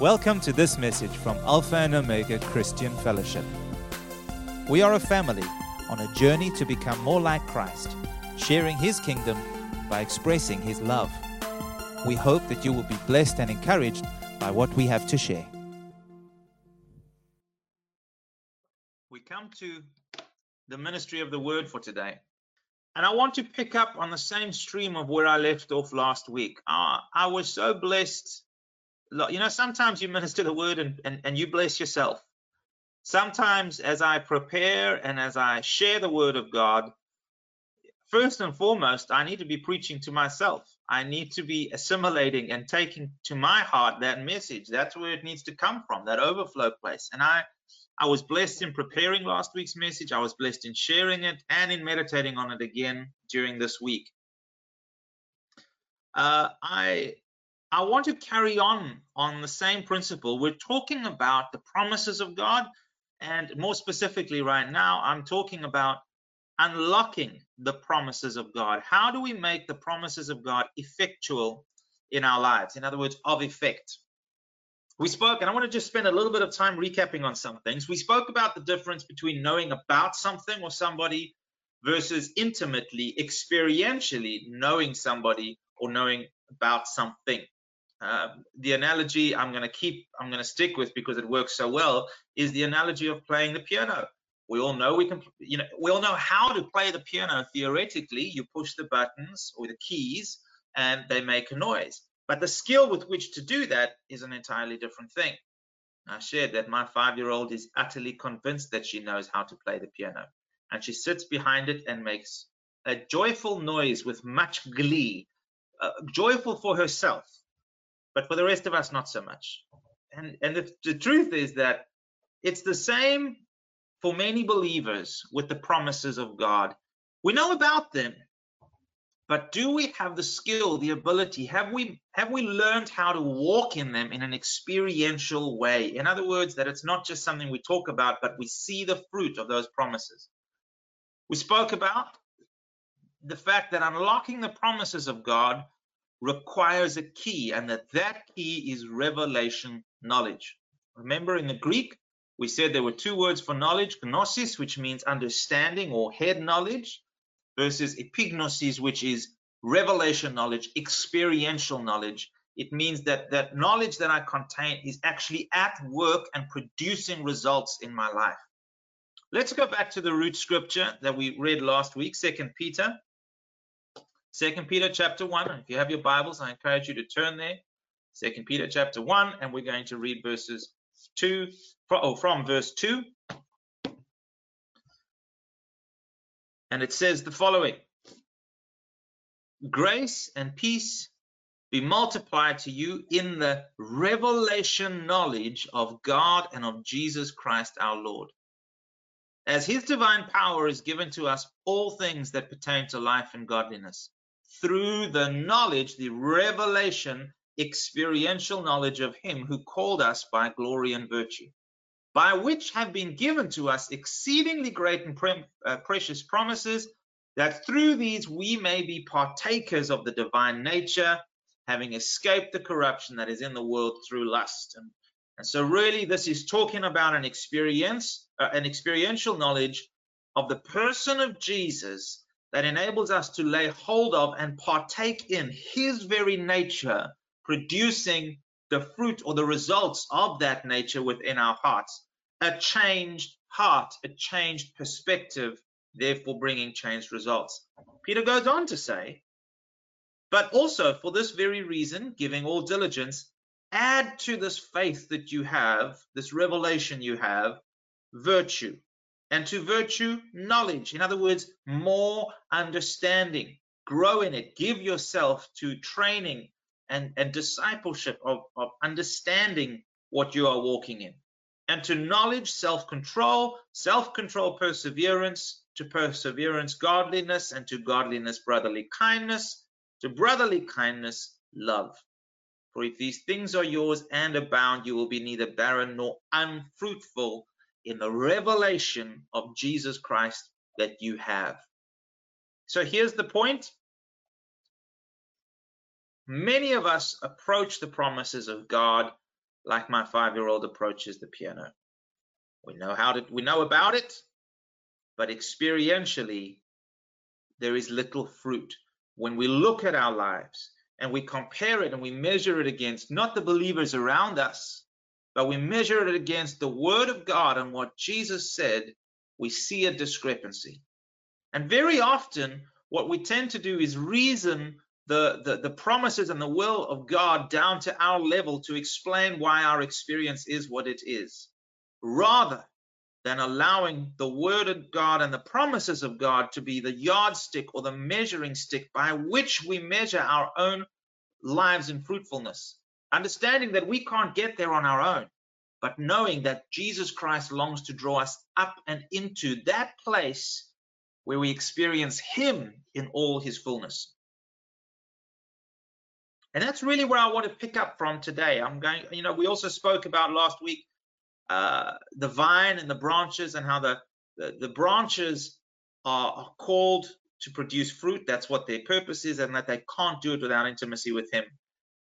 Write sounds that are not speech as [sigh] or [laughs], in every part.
Welcome to this message from Alpha and Omega Christian Fellowship. We are a family on a journey to become more like Christ, sharing His kingdom by expressing His love. We hope that you will be blessed and encouraged by what we have to share. We come to the ministry of the word for today. And I want to pick up on the same stream of where I left off last week. Uh, I was so blessed you know, sometimes you minister the word and, and, and you bless yourself. Sometimes as I prepare and as I share the word of God, first and foremost, I need to be preaching to myself. I need to be assimilating and taking to my heart that message. That's where it needs to come from, that overflow place. And I I was blessed in preparing last week's message. I was blessed in sharing it and in meditating on it again during this week. Uh, I I want to carry on on the same principle. We're talking about the promises of God, and more specifically, right now, I'm talking about unlocking the promises of God. How do we make the promises of God effectual in our lives? In other words, of effect. We spoke, and I want to just spend a little bit of time recapping on some things. We spoke about the difference between knowing about something or somebody versus intimately, experientially knowing somebody or knowing about something. Uh, the analogy I'm going to keep, I'm going to stick with because it works so well, is the analogy of playing the piano. We all know we can, you know, we all know how to play the piano theoretically. You push the buttons or the keys and they make a noise. But the skill with which to do that is an entirely different thing. I shared that my five year old is utterly convinced that she knows how to play the piano. And she sits behind it and makes a joyful noise with much glee, uh, joyful for herself, but for the rest of us, not so much. And and the, the truth is that it's the same for many believers with the promises of God. We know about them, but do we have the skill, the ability? Have we have we learned how to walk in them in an experiential way? In other words, that it's not just something we talk about, but we see the fruit of those promises. We spoke about the fact that unlocking the promises of God requires a key and that that key is revelation knowledge. Remember in the Greek, we said there were two words for knowledge, gnosis, which means understanding or head knowledge, versus epignosis, which is revelation knowledge, experiential knowledge. It means that that knowledge that I contain is actually at work and producing results in my life. Let's go back to the root scripture that we read last week, Second Peter Second Peter chapter 1. If you have your Bibles, I encourage you to turn there. Second Peter chapter 1, and we're going to read verses 2, oh, from verse 2. And it says the following Grace and peace be multiplied to you in the revelation knowledge of God and of Jesus Christ our Lord. As his divine power is given to us all things that pertain to life and godliness through the knowledge, the revelation, experiential knowledge of Him who called us by glory and virtue, by which have been given to us exceedingly great and pre uh, precious promises, that through these we may be partakers of the divine nature, having escaped the corruption that is in the world through lust. And, and so, really, this is talking about an experience, uh, an experiential knowledge of the person of Jesus that enables us to lay hold of and partake in his very nature, producing the fruit or the results of that nature within our hearts. A changed heart, a changed perspective, therefore bringing changed results. Peter goes on to say, but also for this very reason, giving all diligence, add to this faith that you have, this revelation you have, virtue, and to virtue, knowledge. In other words, more understanding. Grow in it. Give yourself to training and, and discipleship of, of understanding what you are walking in. And to knowledge, self control, self control, perseverance, to perseverance, godliness, and to godliness, brotherly kindness, to brotherly kindness, love. For if these things are yours and abound, you will be neither barren nor unfruitful in the revelation of Jesus Christ that you have. So here's the point. Many of us approach the promises of God like my five-year-old approaches the piano. We know how to we know about it, but experientially there is little fruit. When we look at our lives and we compare it and we measure it against not the believers around us, but we measure it against the word of God and what Jesus said, we see a discrepancy. And very often, what we tend to do is reason the, the, the, promises and the will of God down to our level to explain why our experience is what it is, rather than allowing the word of God and the promises of God to be the yardstick or the measuring stick by which we measure our own lives in fruitfulness. Understanding that we can't get there on our own, but knowing that Jesus Christ longs to draw us up and into that place where we experience Him in all His fullness. And that's really where I want to pick up from today. I'm going, you know, we also spoke about last week uh, the vine and the branches and how the, the, the branches are, are called to produce fruit. That's what their purpose is, and that they can't do it without intimacy with Him.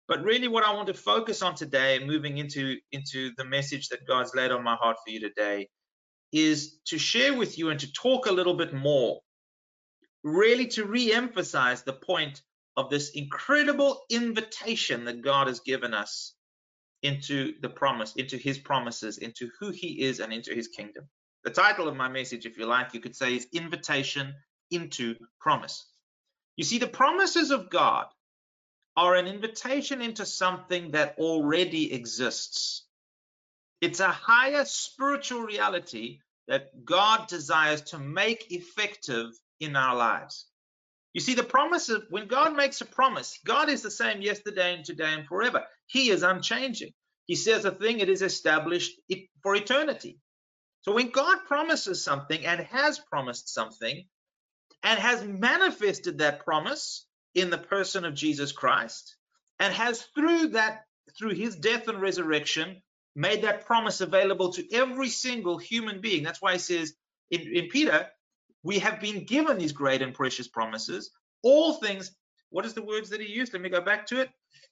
But really, what I want to focus on today, moving into into the message that God's laid on my heart for you today, is to share with you and to talk a little bit more, really to re-emphasize the point of this incredible invitation that God has given us into the promise, into his promises, into who he is, and into his kingdom. The title of my message, if you like, you could say is Invitation into Promise. You see, the promises of God are an invitation into something that already exists. It's a higher spiritual reality that God desires to make effective in our lives. You see, the promise of when God makes a promise, God is the same yesterday and today and forever. He is unchanging. He says a thing, it is established for eternity. So when God promises something and has promised something and has manifested that promise in the person of Jesus Christ and has through that, through his death and resurrection, made that promise available to every single human being. That's why he says in, in Peter, we have been given these great and precious promises. All things, what is the words that he used? Let me go back to it.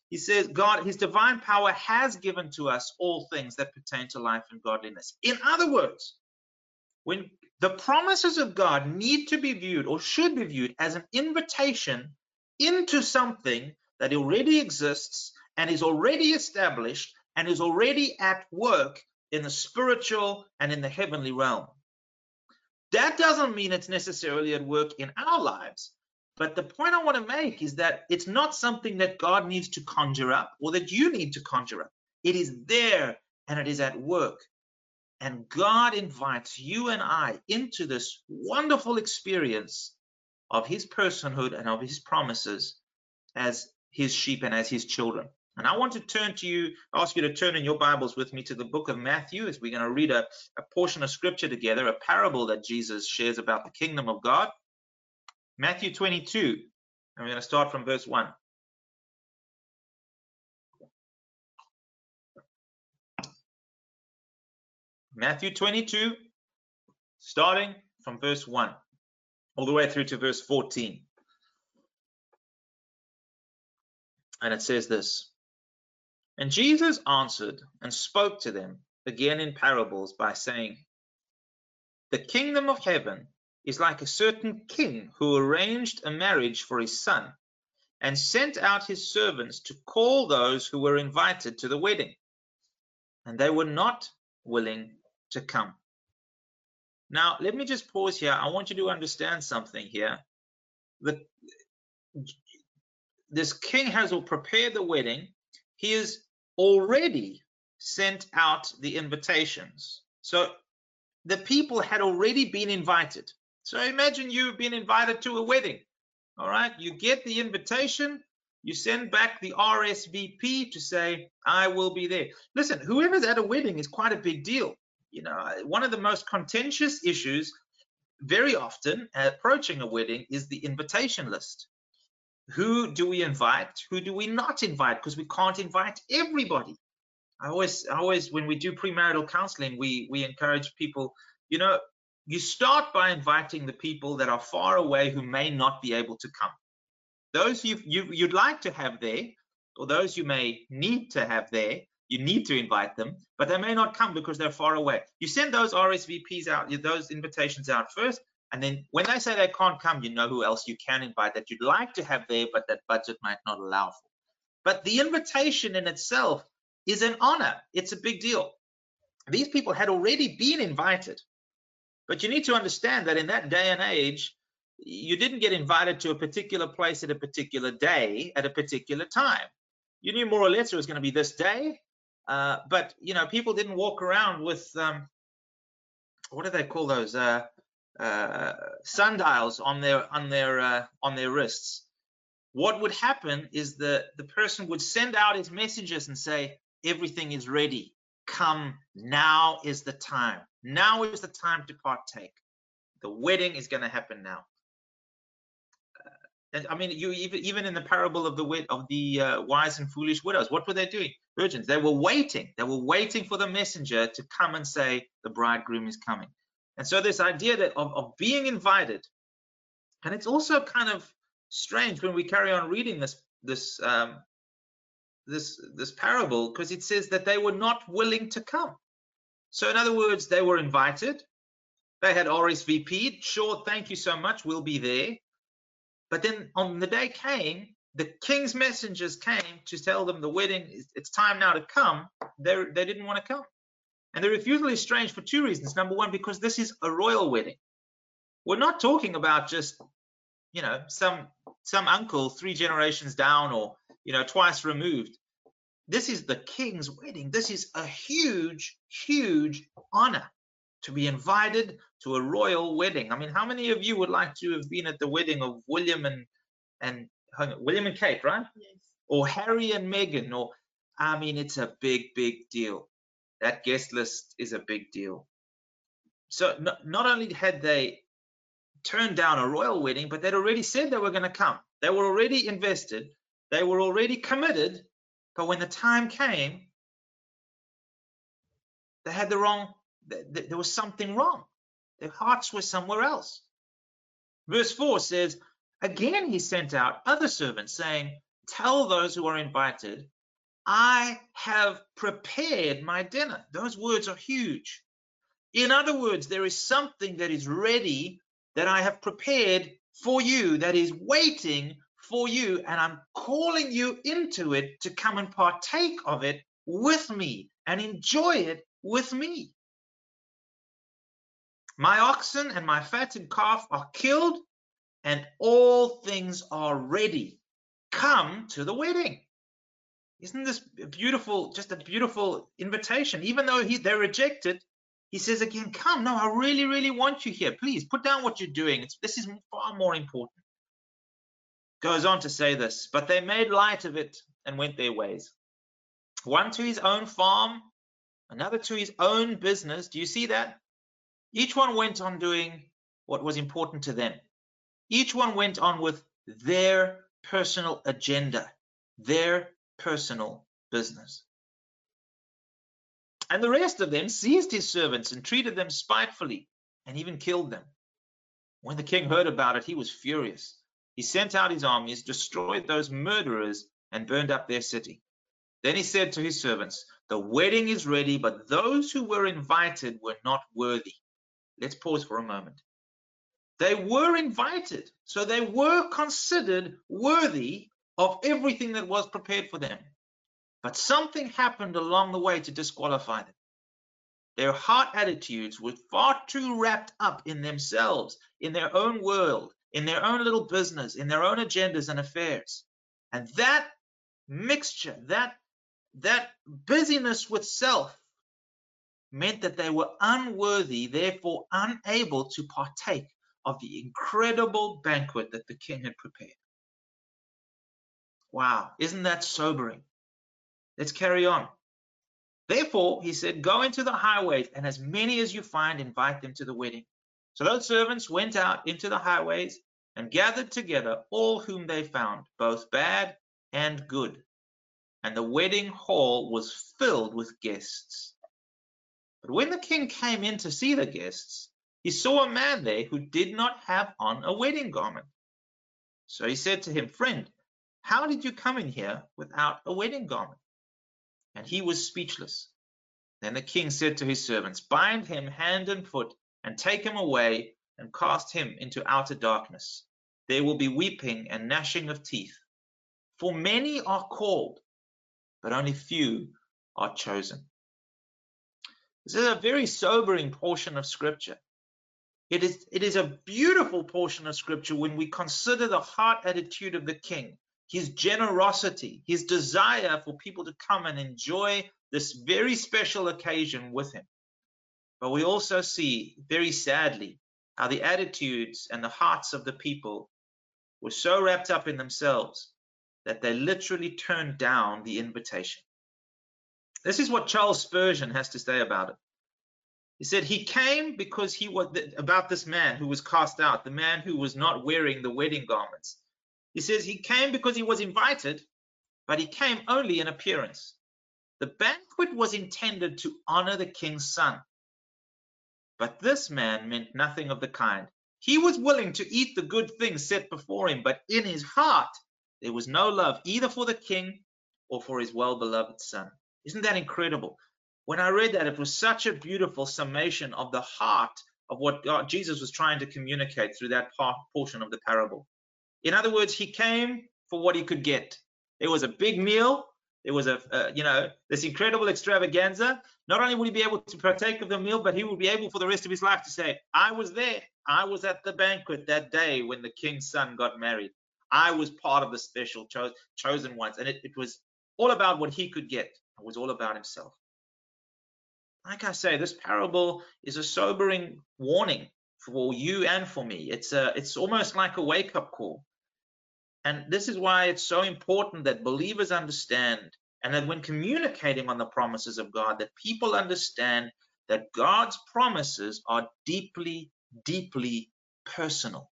He says, God, his divine power has given to us all things that pertain to life and godliness. In other words, when the promises of God need to be viewed or should be viewed as an invitation into something that already exists and is already established and is already at work in the spiritual and in the heavenly realm. That doesn't mean it's necessarily at work in our lives. But the point I want to make is that it's not something that God needs to conjure up or that you need to conjure up. It is there and it is at work. And God invites you and I into this wonderful experience of his personhood and of his promises as his sheep and as his children. And I want to turn to you, ask you to turn in your Bibles with me to the book of Matthew as we're going to read a, a portion of scripture together, a parable that Jesus shares about the kingdom of God. Matthew 22, and we're going to start from verse 1. Matthew 22, starting from verse 1, all the way through to verse 14. And it says this and Jesus answered and spoke to them again in parables by saying, The kingdom of heaven is like a certain king who arranged a marriage for his son and sent out his servants to call those who were invited to the wedding. And they were not willing to come. Now, let me just pause here. I want you to understand something here. The, this king has prepared the wedding he has already sent out the invitations. So the people had already been invited. So imagine you've been invited to a wedding. All right, you get the invitation, you send back the RSVP to say, I will be there. Listen, whoever's at a wedding is quite a big deal. You know, one of the most contentious issues very often approaching a wedding is the invitation list. Who do we invite? Who do we not invite? Because we can't invite everybody. I always I always when we do premarital counseling we we encourage people you know you start by inviting the people that are far away who may not be able to come. Those you, you you'd like to have there or those you may need to have there you need to invite them, but they may not come because they're far away. You send those RSVPs out, those invitations out first, and then when they say they can't come, you know who else you can invite that you'd like to have there, but that budget might not allow for. But the invitation in itself is an honor. It's a big deal. These people had already been invited. But you need to understand that in that day and age, you didn't get invited to a particular place at a particular day at a particular time. You knew more or less it was going to be this day, uh, but you know people didn't walk around with um, what do they call those uh, uh, sundials on their on their uh, on their wrists. What would happen is the the person would send out his messages and say everything is ready. Come now is the time. Now is the time to partake. The wedding is going to happen now. And I mean, you even even in the parable of the wit of the uh, wise and foolish widows, what were they doing? Virgins. They were waiting. They were waiting for the messenger to come and say the bridegroom is coming. And so this idea that of, of being invited, and it's also kind of strange when we carry on reading this this um, this this parable because it says that they were not willing to come. So in other words, they were invited. They had RSVP'd. Sure, thank you so much. We'll be there. But then on the day came, the king's messengers came to tell them the wedding, it's time now to come. They, they didn't want to come. And the refusal is strange for two reasons. Number one, because this is a royal wedding. We're not talking about just, you know, some some uncle three generations down or, you know, twice removed. This is the king's wedding. This is a huge, huge honor to be invited to a royal wedding. I mean, how many of you would like to have been at the wedding of William and and William and Kate, right? Yes. Or Harry and Meghan, or I mean, it's a big, big deal. That guest list is a big deal. So not, not only had they turned down a royal wedding, but they'd already said they were going to come. They were already invested. They were already committed. But when the time came, they had the wrong there was something wrong. Their hearts were somewhere else. Verse 4 says, Again he sent out other servants, saying, Tell those who are invited, I have prepared my dinner. Those words are huge. In other words, there is something that is ready that I have prepared for you, that is waiting for you, and I'm calling you into it to come and partake of it with me and enjoy it with me. My oxen and my fatted calf are killed, and all things are ready. Come to the wedding. Isn't this beautiful? Just a beautiful invitation. Even though he, they're rejected, he says again, Come. No, I really, really want you here. Please put down what you're doing. It's, this is far more important. Goes on to say this, but they made light of it and went their ways. One to his own farm, another to his own business. Do you see that? Each one went on doing what was important to them. Each one went on with their personal agenda, their personal business. And the rest of them seized his servants and treated them spitefully and even killed them. When the king heard about it, he was furious. He sent out his armies, destroyed those murderers, and burned up their city. Then he said to his servants, The wedding is ready, but those who were invited were not worthy. Let's pause for a moment. They were invited, so they were considered worthy of everything that was prepared for them. But something happened along the way to disqualify them. Their heart attitudes were far too wrapped up in themselves, in their own world, in their own little business, in their own agendas and affairs. And that mixture, that, that busyness with self meant that they were unworthy, therefore unable to partake of the incredible banquet that the king had prepared. Wow, isn't that sobering? Let's carry on. Therefore, he said, Go into the highways, and as many as you find, invite them to the wedding. So those servants went out into the highways and gathered together all whom they found, both bad and good. And the wedding hall was filled with guests. But when the king came in to see the guests, he saw a man there who did not have on a wedding garment. So he said to him, Friend, how did you come in here without a wedding garment? and he was speechless. Then the king said to his servants, Bind him hand and foot, and take him away, and cast him into outer darkness. There will be weeping and gnashing of teeth. For many are called, but only few are chosen. This is a very sobering portion of scripture. It is, it is a beautiful portion of scripture when we consider the heart attitude of the king, his generosity, his desire for people to come and enjoy this very special occasion with him. But we also see, very sadly, how the attitudes and the hearts of the people were so wrapped up in themselves that they literally turned down the invitation. This is what Charles Spurgeon has to say about it. He said he came because he was about this man who was cast out, the man who was not wearing the wedding garments. He says he came because he was invited, but he came only in appearance. The banquet was intended to honor the king's son. But this man meant nothing of the kind. He was willing to eat the good things set before him, but in his heart there was no love either for the king or for his well beloved son. Isn't that incredible? When I read that, it was such a beautiful summation of the heart of what God, Jesus was trying to communicate through that part, portion of the parable. In other words, he came for what he could get. There was a big meal. There was a, uh, you know, this incredible extravaganza. Not only would he be able to partake of the meal, but he would be able for the rest of his life to say, I was there. I was at the banquet that day when the king's son got married. I was part of the special cho- chosen ones. And it, it was all about what he could get. It was all about himself. Like I say, this parable is a sobering warning for you and for me. It's a, it's almost like a wake-up call. And this is why it's so important that believers understand and that when communicating on the promises of God, that people understand that God's promises are deeply, deeply personal.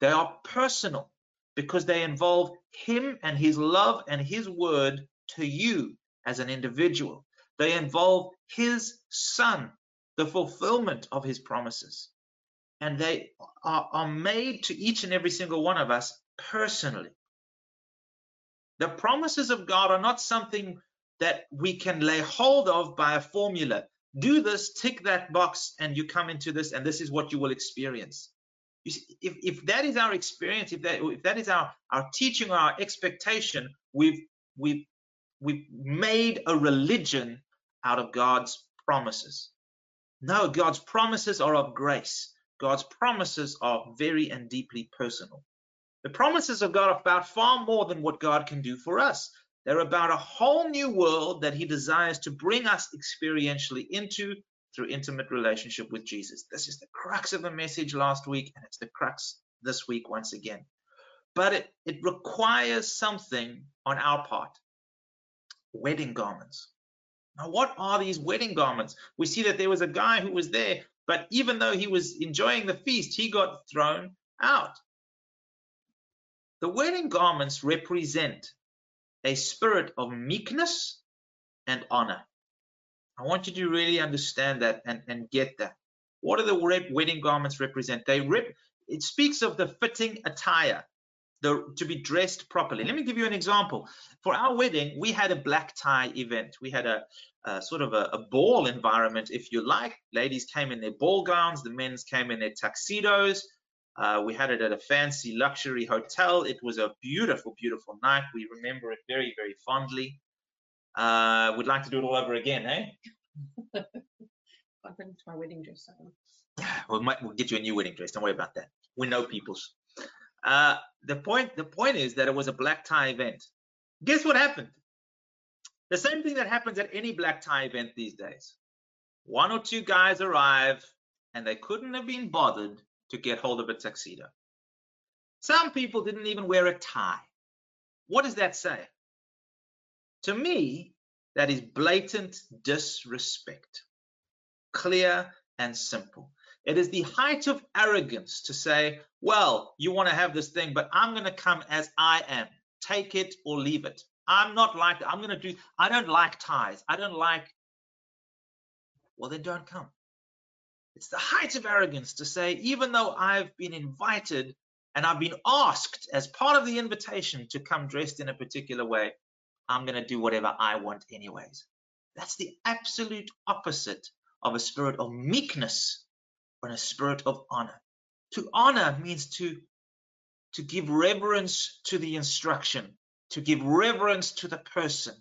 They are personal because they involve Him and His love and His word to you as an individual. They involve His Son, the fulfillment of His promises. And they are, are made to each and every single one of us personally. The promises of God are not something that we can lay hold of by a formula. Do this, tick that box, and you come into this, and this is what you will experience. You see, if, if that is our experience, if that if that is our, our teaching or our expectation, we've we've we've made a religion out of God's promises. No, God's promises are of grace. God's promises are very and deeply personal. The promises of God are about far more than what God can do for us. They're about a whole new world that He desires to bring us experientially into through intimate relationship with Jesus. This is the crux of the message last week, and it's the crux this week once again. But it, it requires something on our part wedding garments. Now, what are these wedding garments? We see that there was a guy who was there, but even though he was enjoying the feast, he got thrown out. The wedding garments represent a spirit of meekness and honor. I want you to really understand that and, and get that. What do the wedding garments represent? They rep, it speaks of the fitting attire, the, to be dressed properly. Let me give you an example. For our wedding, we had a black tie event. We had a, a sort of a, a, ball environment, if you like. Ladies came in their ball gowns, the men's came in their tuxedos. Uh, we had it at a fancy luxury hotel. It was a beautiful, beautiful night. We remember it very, very fondly. Uh, we'd like to do it all over again, eh? [laughs] I've been to my wedding dress. So. We might, we'll get you a new wedding dress. Don't worry about that. We know people's. Uh, the point, the point is that it was a black tie event. Guess what happened? The same thing that happens at any black tie event these days. One or two guys arrive and they couldn't have been bothered to get hold of a tuxedo. Some people didn't even wear a tie. What does that say? To me, that is blatant disrespect, clear and simple. It is the height of arrogance to say, well, you want to have this thing, but I'm going to come as I am. Take it or leave it. I'm not like that. I'm going to do, I don't like ties. I don't like, well, then don't come. It's the height of arrogance to say, even though I've been invited and I've been asked as part of the invitation to come dressed in a particular way, I'm going to do whatever I want, anyways. That's the absolute opposite of a spirit of meekness and a spirit of honor. To honor means to, to give reverence to the instruction, to give reverence to the person.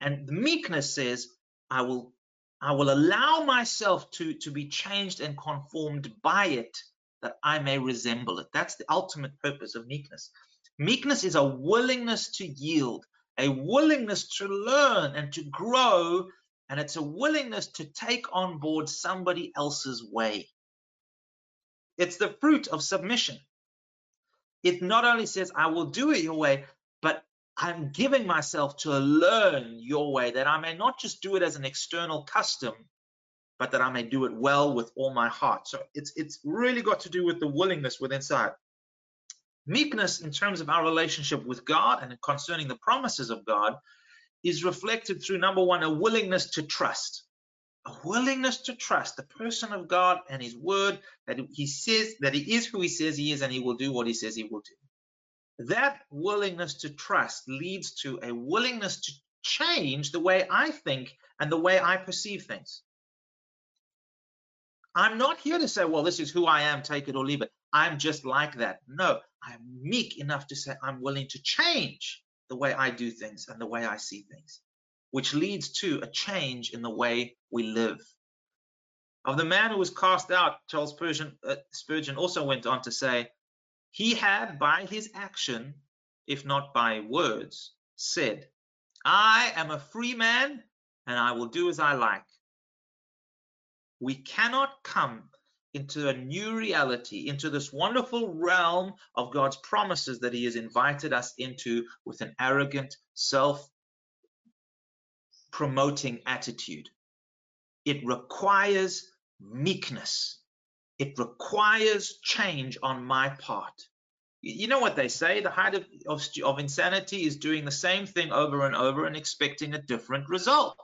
And the meekness says, I will I will allow myself to, to be changed and conformed by it that I may resemble it. That's the ultimate purpose of meekness. Meekness is a willingness to yield, a willingness to learn and to grow, and it's a willingness to take on board somebody else's way. It's the fruit of submission. It not only says, I will do it your way, but I'm giving myself to learn your way, that I may not just do it as an external custom, but that I may do it well with all my heart. So it's it's really got to do with the willingness within inside. Meekness, in terms of our relationship with God and concerning the promises of God, is reflected through number one, a willingness to trust. A willingness to trust the person of God and his word that he says that he is who he says he is and he will do what he says he will do. That willingness to trust leads to a willingness to change the way I think and the way I perceive things. I'm not here to say, well, this is who I am, take it or leave it. I'm just like that. No, I'm meek enough to say I'm willing to change the way I do things and the way I see things, which leads to a change in the way we live. Of the man who was cast out, Charles Spurgeon, uh, Spurgeon also went on to say, he had, by his action, if not by words, said, I am a free man and I will do as I like. We cannot come into a new reality, into this wonderful realm of God's promises that He has invited us into with an arrogant, self promoting attitude. It requires meekness. It requires change on my part. You know what they say the height of, of, of, insanity is doing the same thing over and over and expecting a different result.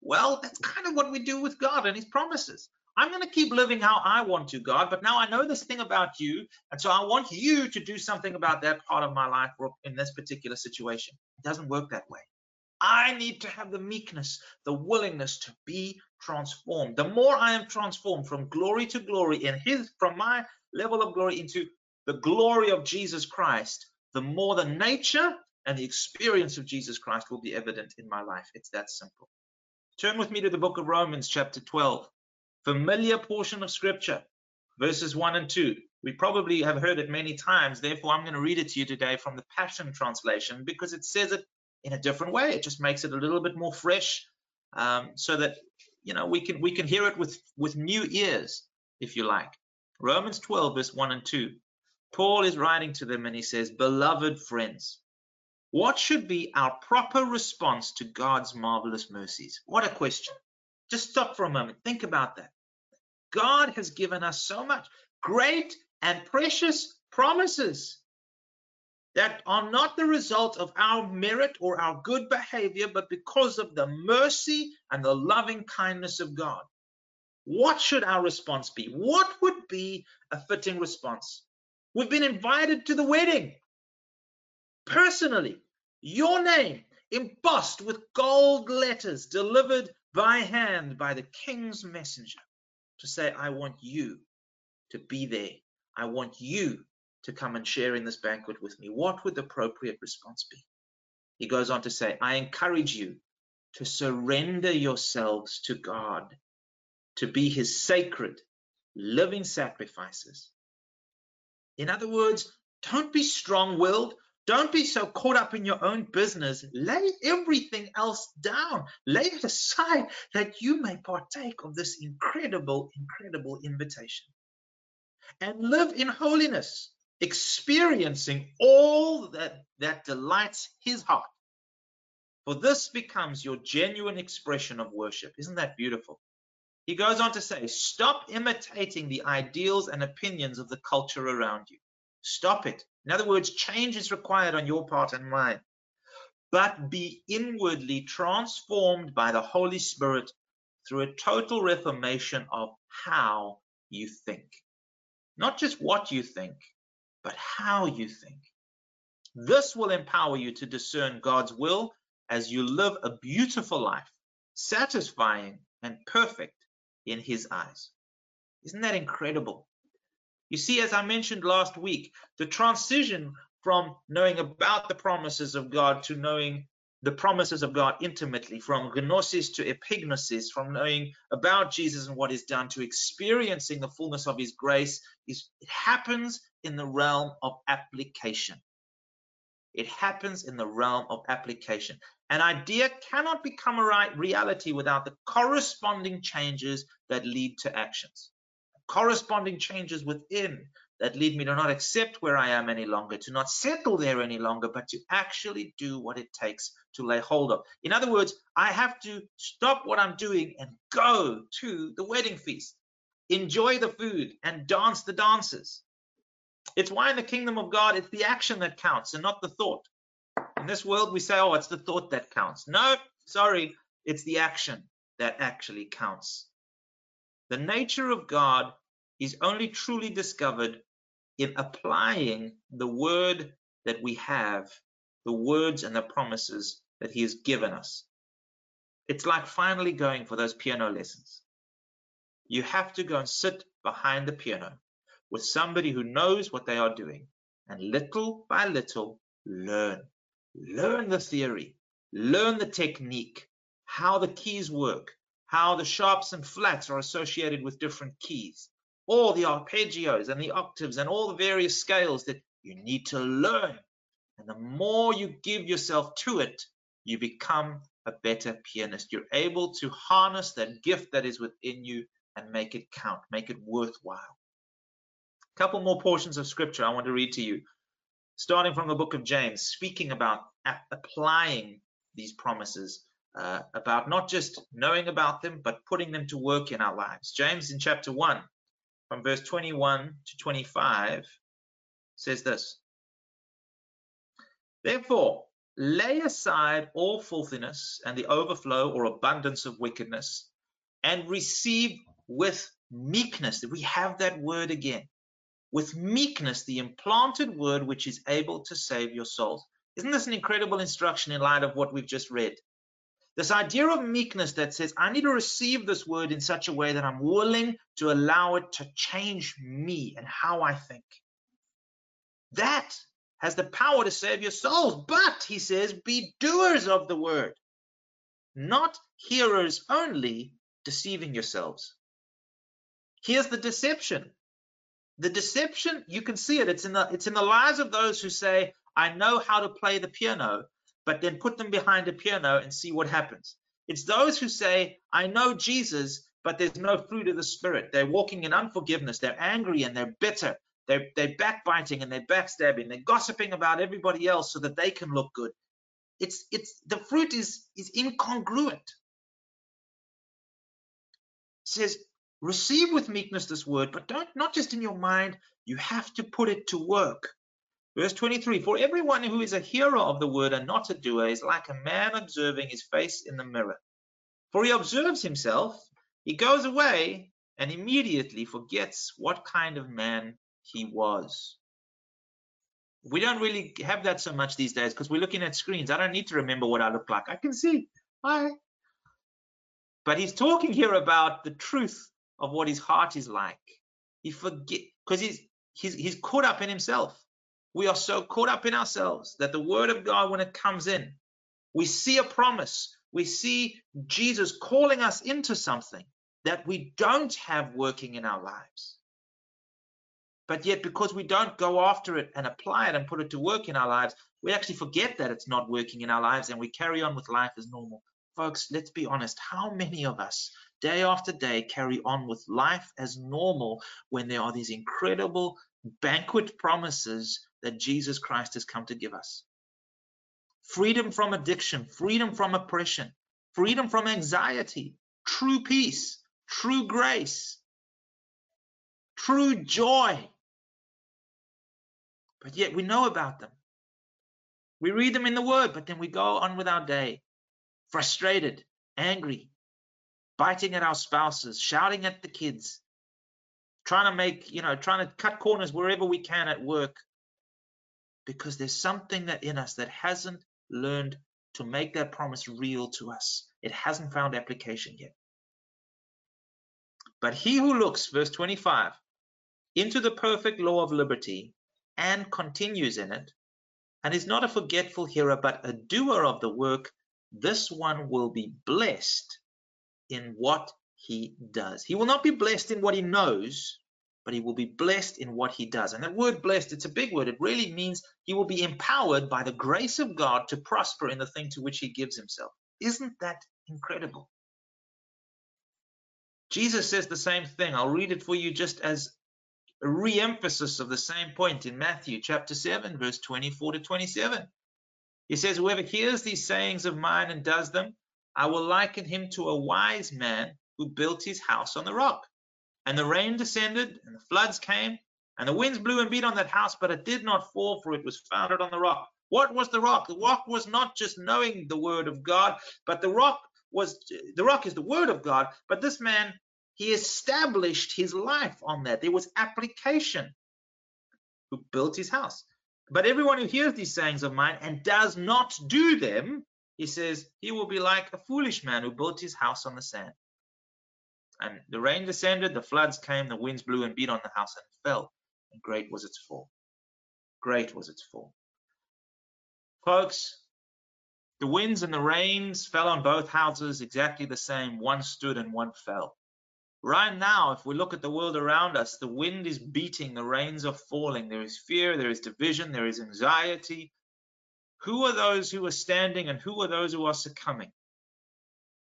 Well, that's kind of what we do with God and His promises. I'm going to keep living how I want to, God, but now I know this thing about you, and so I want you to do something about that part of my life in this particular situation. It doesn't work that way. I need to have the meekness, the willingness to be transformed. The more I am transformed from glory to glory in his from my level of glory into the glory of Jesus Christ, the more the nature and the experience of Jesus Christ will be evident in my life. It's that simple. Turn with me to the book of Romans, chapter 12. Familiar portion of scripture, verses 1 and 2. We probably have heard it many times, therefore, I'm going to read it to you today from the Passion Translation because it says it in a different way. It just makes it a little bit more fresh um, so that you know we can we can hear it with with new ears if you like. Romans 12 verse 1 and 2 paul is writing to them and he says beloved friends what should be our proper response to god's marvelous mercies? What a question. Just stop for a moment. Think about that. God has given us so much great and precious promises that are not the result of our merit or our good behavior, but because of the mercy and the loving kindness of God. What should our response be? What would be a fitting response? We've been invited to the wedding. Personally, your name embossed with gold letters delivered by hand by the king's messenger to say, I want you to be there. I want you to come and share in this banquet with me, what would the appropriate response be? He goes on to say, I encourage you to surrender yourselves to God, to be his sacred, living sacrifices. In other words, don't be strong willed. Don't be so caught up in your own business. Lay everything else down. Lay it aside that you may partake of this incredible, incredible invitation. And live in holiness experiencing all that, that delights his heart. For this becomes your genuine expression of worship. Isn't that beautiful? He goes on to say, stop imitating the ideals and opinions of the culture around you. Stop it. In other words, change is required on your part and mine. But be inwardly transformed by the Holy Spirit through a total reformation of how you think. Not just what you think, but how you think. This will empower you to discern God's will as you live a beautiful life, satisfying and perfect in His eyes. Isn't that incredible? You see, as I mentioned last week, the transition from knowing about the promises of God to knowing the promises of God intimately, from gnosis to epignosis, from knowing about Jesus and what he's done to experiencing the fullness of his grace, is it happens in the realm of application. It happens in the realm of application. An idea cannot become a right reality without the corresponding changes that lead to actions. Corresponding changes within that lead me to not accept where I am any longer, to not settle there any longer, but to actually do what it takes to lay hold of. In other words, I have to stop what I'm doing and go to the wedding feast, enjoy the food, and dance the dances. It's why in the kingdom of God, it's the action that counts and not the thought. In this world, we say, oh, it's the thought that counts. No, sorry, it's the action that actually counts. The nature of God is only truly discovered in applying the word that we have, the words and the promises that He has given us. It's like finally going for those piano lessons. You have to go and sit behind the piano with somebody who knows what they are doing and little by little learn. Learn the theory, learn the technique, how the keys work, how the sharps and flats are associated with different keys, all the arpeggios and the octaves and all the various scales that you need to learn. And the more you give yourself to it, you become a better pianist. You're able to harness that gift that is within you and make it count, make it worthwhile. A couple more portions of scripture I want to read to you, starting from the book of James, speaking about applying these promises, uh, about not just knowing about them, but putting them to work in our lives. James in chapter 1, from verse 21 to 25 says this Therefore, lay aside all filthiness and the overflow or abundance of wickedness, and receive with meekness. We have that word again. With meekness, the implanted word which is able to save your souls. Isn't this an incredible instruction in light of what we've just read? This idea of meekness that says, I need to receive this word in such a way that I'm willing to allow it to change me and how I think. That has the power to save your souls. But, he says, be doers of the word, not hearers only, deceiving yourselves. Here's the deception. The deception, you can see it. It's in the it's in the lives of those who say, I know how to play the piano, but then put them behind a piano and see what happens. It's those who say, I know Jesus, but there's no fruit of the Spirit. They're walking in unforgiveness. They're angry and they're bitter. They're, they're backbiting and they're backstabbing. They're gossiping about everybody else so that they can look good. It's, it's, the fruit is, is incongruent. It says, receive with meekness this word, but don't, not just in your mind, you have to put it to work. Verse 23 For everyone who is a hearer of the word and not a doer is like a man observing his face in the mirror. For he observes himself, he goes away, and immediately forgets what kind of man he was. We don't really have that so much these days because we're looking at screens. I don't need to remember what I look like. I can see. Hi. But he's talking here about the truth of what his heart is like. He forget because he's he's he's caught up in himself we are so caught up in ourselves that the word of God, when it comes in, we see a promise, we see Jesus calling us into something that we don't have working in our lives. But yet, because we don't go after it and apply it and put it to work in our lives, we actually forget that it's not working in our lives and we carry on with life as normal. Folks, let's be honest. How many of us, day after day, carry on with life as normal when there are these incredible banquet promises that Jesus Christ has come to give us. Freedom from addiction, freedom from oppression, freedom from anxiety, true peace, true grace, true joy. But yet we know about them. We read them in the Word, but then we go on with our day, frustrated, angry, biting at our spouses, shouting at the kids, trying to make, you know, trying to cut corners wherever we can at work because there's something that in us that hasn't learned to make that promise real to us. It hasn't found application yet. But he who looks, verse 25, into the perfect law of liberty and continues in it, and is not a forgetful hearer, but a doer of the work, this one will be blessed in what he does. He will not be blessed in what he knows, but he will be blessed in what he does. And that word blessed, it's a big word. It really means he will be empowered by the grace of God to prosper in the thing to which he gives himself. Isn't that incredible? Jesus says the same thing. I'll read it for you just as a re-emphasis of the same point in Matthew chapter 7, verse 24 to 27. He says, Whoever hears these sayings of mine and does them, I will liken him to a wise man who built his house on the rock. And the rain descended, and the floods came, and the winds blew and beat on that house, but it did not fall, for it was founded on the rock. What was the rock? The rock was not just knowing the word of God, but the rock was the rock is the word of God. But this man, he established his life on that. There was application. Who built his house? But everyone who hears these sayings of mine and does not do them, he says, he will be like a foolish man who built his house on the sand. And the rain descended, the floods came, the winds blew and beat on the house and fell, and great was its fall. Great was its fall. Folks, the winds and the rains fell on both houses exactly the same. One stood and one fell. Right now, if we look at the world around us, the wind is beating, the rains are falling. There is fear, there is division, there is anxiety. Who are those who are standing and who are those who are succumbing?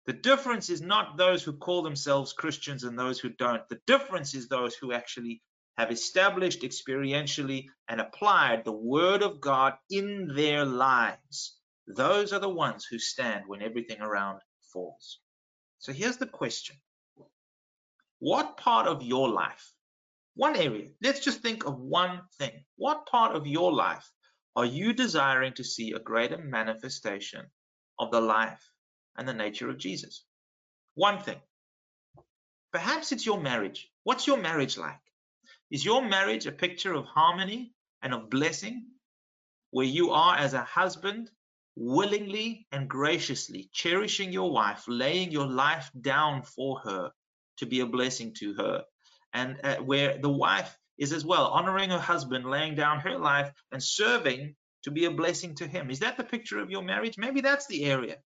The difference is not those who call themselves Christians and those who don't. The difference is those who actually have established experientially and applied the word of God in their lives. Those are the ones who stand when everything around falls. So here's the question What part of your life, one area, let's just think of one thing. What part of your life are you desiring to see a greater manifestation of the life and the nature of Jesus. One thing. Perhaps it's your marriage. What's your marriage like? Is your marriage a picture of harmony and of blessing, where you are as a husband willingly and graciously cherishing your wife, laying your life down for her to be a blessing to her, and uh, where the wife is as well honoring her husband, laying down her life and serving to be a blessing to him. Is that the picture of your marriage? Maybe that's the area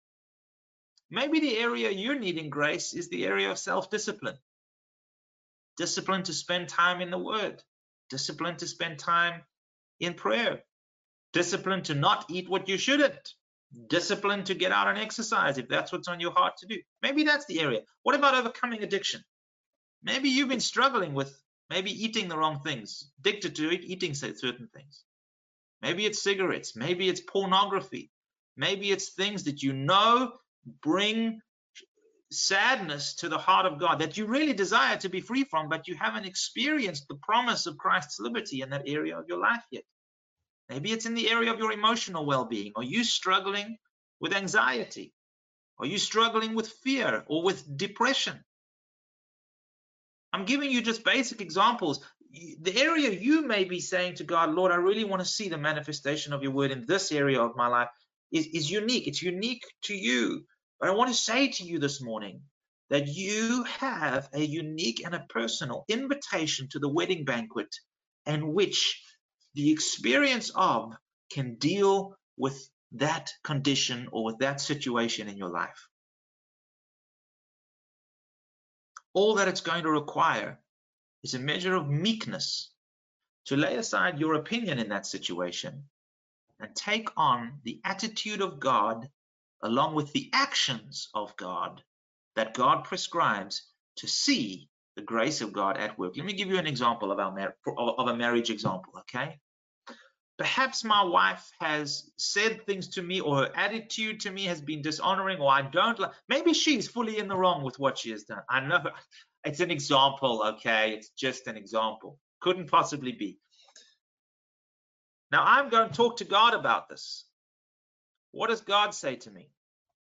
Maybe the area you're needing grace is the area of self discipline. Discipline to spend time in the Word, discipline to spend time in prayer, discipline to not eat what you shouldn't, discipline to get out and exercise if that's what's on your heart to do. Maybe that's the area. What about overcoming addiction? Maybe you've been struggling with maybe eating the wrong things, addicted to eating certain things. Maybe it's cigarettes, maybe it's pornography, maybe it's things that you know bring sadness to the heart of God that you really desire to be free from, but you haven't experienced the promise of Christ's liberty in that area of your life yet. Maybe it's in the area of your emotional well being. Are you struggling with anxiety? Are you struggling with fear or with depression? I'm giving you just basic examples. The area you may be saying to God, Lord, I really want to see the manifestation of your word in this area of my life is, is unique. It's unique to you. But I want to say to you this morning that you have a unique and a personal invitation to the wedding banquet in which the experience of can deal with that condition or with that situation in your life. All that it's going to require is a measure of meekness to lay aside your opinion in that situation and take on the attitude of God along with the actions of God that God prescribes to see the grace of God at work. Let me give you an example of, our of a marriage example, okay? Perhaps my wife has said things to me or her attitude to me has been dishonoring or I don't like, maybe she's fully in the wrong with what she has done. I know [laughs] it's an example, okay? It's just an example. Couldn't possibly be. Now I'm going to talk to God about this. What does God say to me?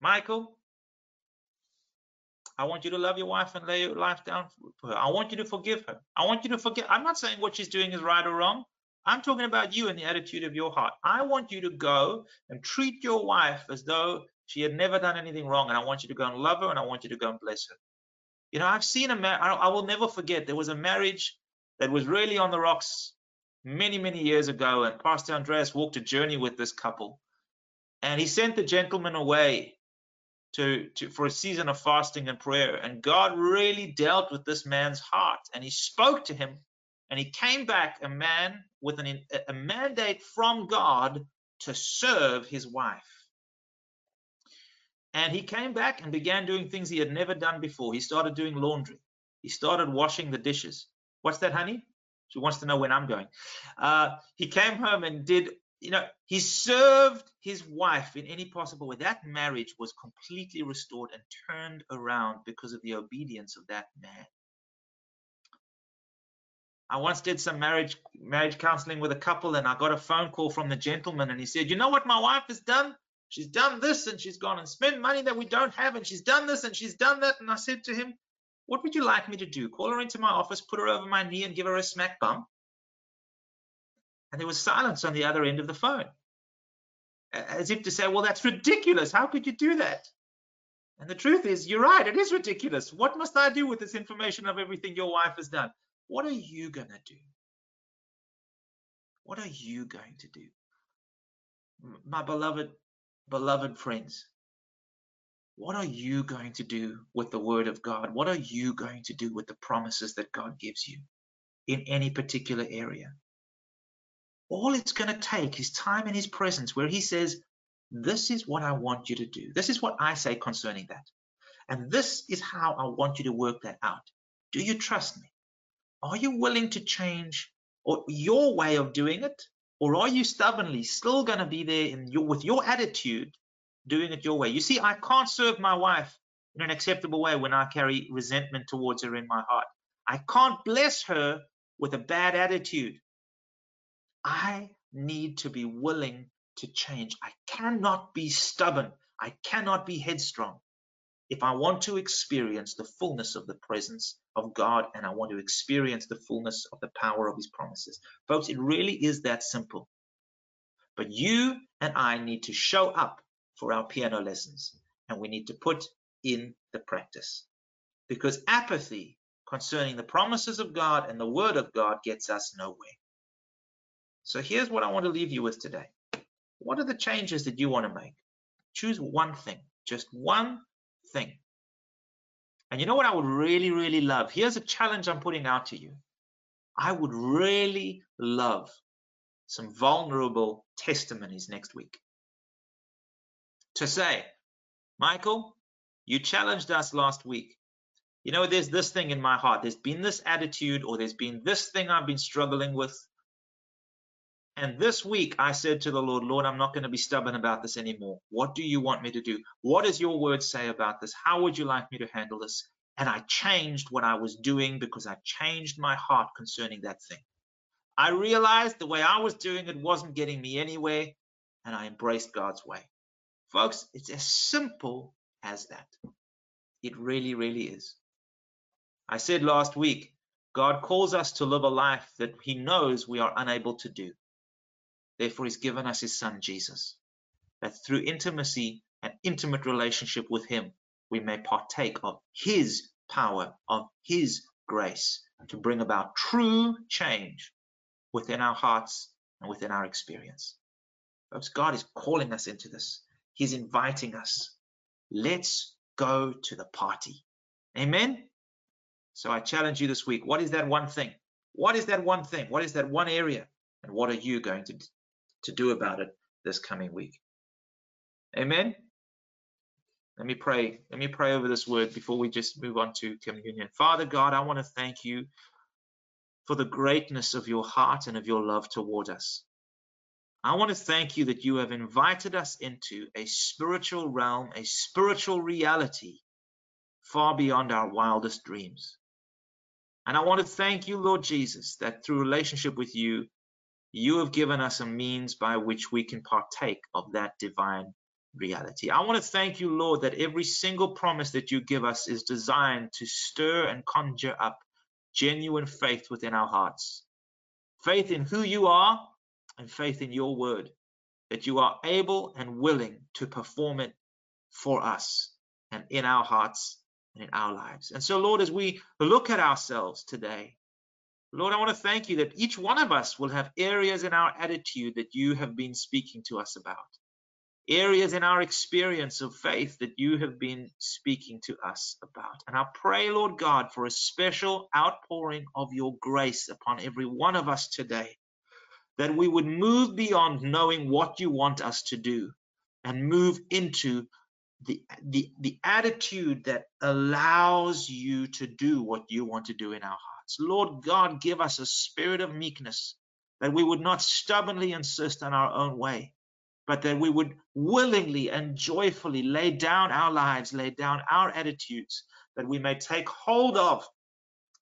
Michael, I want you to love your wife and lay your life down for her. I want you to forgive her. I want you to forget. I'm not saying what she's doing is right or wrong. I'm talking about you and the attitude of your heart. I want you to go and treat your wife as though She had never done anything wrong, and I want you to go and love her, and I want you to go and bless her. You know, I've seen a I will never forget, there was a marriage that was really on the rocks many, many years ago, and Pastor Andreas walked a journey with this couple. And he sent the gentleman away to, to for a season of fasting and prayer. And God really dealt with this man's heart, and he spoke to him, and he came back a man with an, a mandate from God to serve his wife. And he came back and began doing things he had never done before. He started doing laundry. He started washing the dishes. What's that, honey? She wants to know when I'm going. Uh, he came home and did, you know, he served his wife in any possible way. That marriage was completely restored and turned around because of the obedience of that man. I once did some marriage marriage counseling with a couple, and I got a phone call from the gentleman, and he said, "You know what my wife has done? She's done this and she's gone and spent money that we don't have and she's done this and she's done that. And I said to him, What would you like me to do? Call her into my office, put her over my knee and give her a smack bump? And there was silence on the other end of the phone, as if to say, Well, that's ridiculous. How could you do that? And the truth is, you're right, it is ridiculous. What must I do with this information of everything your wife has done? What are you going to do? What are you going to do? My beloved, beloved friends, what are you going to do with the Word of God? What are you going to do with the promises that God gives you in any particular area? All it's going to take is time in His presence where He says, This is what I want you to do. This is what I say concerning that. And this is how I want you to work that out. Do you trust me? Are you willing to change or your way of doing it or are you stubbornly still going to be there your, with your attitude, doing it your way? You see, I can't serve my wife in an acceptable way when I carry resentment towards her in my heart. I can't bless her with a bad attitude. I need to be willing to change. I cannot be stubborn. I cannot be headstrong if I want to experience the fullness of the presence of God and I want to experience the fullness of the power of his promises. Folks, it really is that simple. But you and I need to show up for our piano lessons and we need to put in the practice. Because apathy concerning the promises of God and the word of God gets us nowhere. So here's what I want to leave you with today. What are the changes that you want to make? Choose one thing, just one thing. And you know what I would really, really love? Here's a challenge I'm putting out to you. I would really love some vulnerable testimonies next week. To say, Michael, you challenged us last week. You know, there's this thing in my heart. There's been this attitude, or there's been this thing I've been struggling with. And this week I said to the Lord, Lord, I'm not going to be stubborn about this anymore. What do you want me to do? What does your word say about this? How would you like me to handle this? And I changed what I was doing because I changed my heart concerning that thing. I realized the way I was doing it wasn't getting me anywhere, and I embraced God's way. Folks, it's as simple as that. It really, really is. I said last week, God calls us to live a life that He knows we are unable to do. Therefore, He's given us His Son, Jesus, that through intimacy and intimate relationship with Him, we may partake of His power, of His grace to bring about true change within our hearts and within our experience. Folks, God is calling us into this. He's inviting us. Let's go to the party. Amen. So I challenge you this week. What is that one thing? What is that one thing? What is that one area? And what are you going to to do about it this coming week. Amen. Let me pray. Let me pray over this word before we just move on to communion. Father God, I want to thank you for the greatness of your heart and of your love toward us. I want to thank you that you have invited us into a spiritual realm, a spiritual reality far beyond our wildest dreams. And I want to thank you, Lord Jesus, that through relationship with you, you have given us a means by which we can partake of that divine reality. I want to thank you, Lord, that every single promise that you give us is designed to stir and conjure up genuine faith within our hearts. Faith in who you are and faith in your word, that you are able and willing to perform it for us and in our hearts and in our lives. And so, Lord, as we look at ourselves today, Lord, I want to thank you that each one of us will have areas in our attitude that you have been speaking to us about, areas in our experience of faith that you have been speaking to us about. And I pray, Lord God, for a special outpouring of your grace upon every one of us today, that we would move beyond knowing what you want us to do and move into the, the, the attitude that allows you to do what you want to do in our hearts. Lord God, give us a spirit of meekness that we would not stubbornly insist on our own way, but that we would willingly and joyfully lay down our lives, lay down our attitudes, that we may take hold of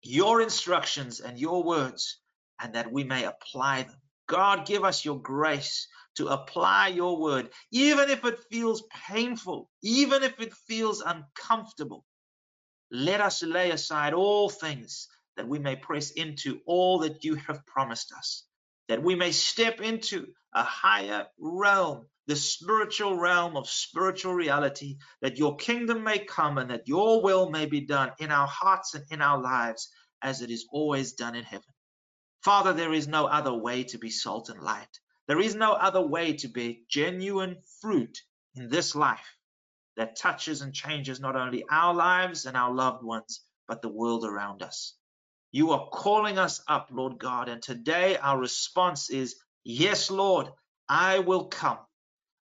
your instructions and your words, and that we may apply them. God, give us your grace to apply your word, even if it feels painful, even if it feels uncomfortable. Let us lay aside all things that we may press into all that you have promised us, that we may step into a higher realm, the spiritual realm of spiritual reality, that your kingdom may come and that your will may be done in our hearts and in our lives as it is always done in heaven. Father, there is no other way to be salt and light. There is no other way to be genuine fruit in this life that touches and changes not only our lives and our loved ones, but the world around us. You are calling us up, Lord God, and today our response is, Yes, Lord, I will come.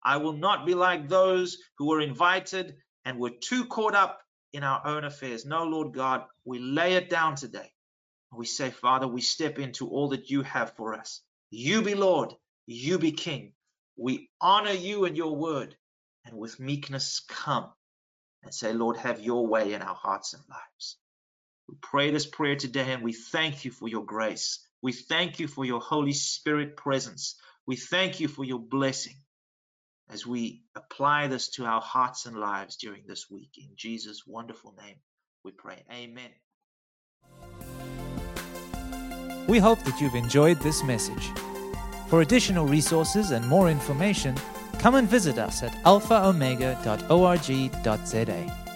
I will not be like those who were invited and were too caught up in our own affairs. No, Lord God, we lay it down today. We say, Father, we step into all that you have for us. You be Lord, you be king. We honor you and your word, and with meekness come and say, Lord, have your way in our hearts and lives. We pray this prayer today and we thank you for your grace. We thank you for your Holy Spirit presence. We thank you for your blessing as we apply this to our hearts and lives during this week. In Jesus' wonderful name, we pray. Amen. We hope that you've enjoyed this message. For additional resources and more information, come and visit us at alphaomega.org.za.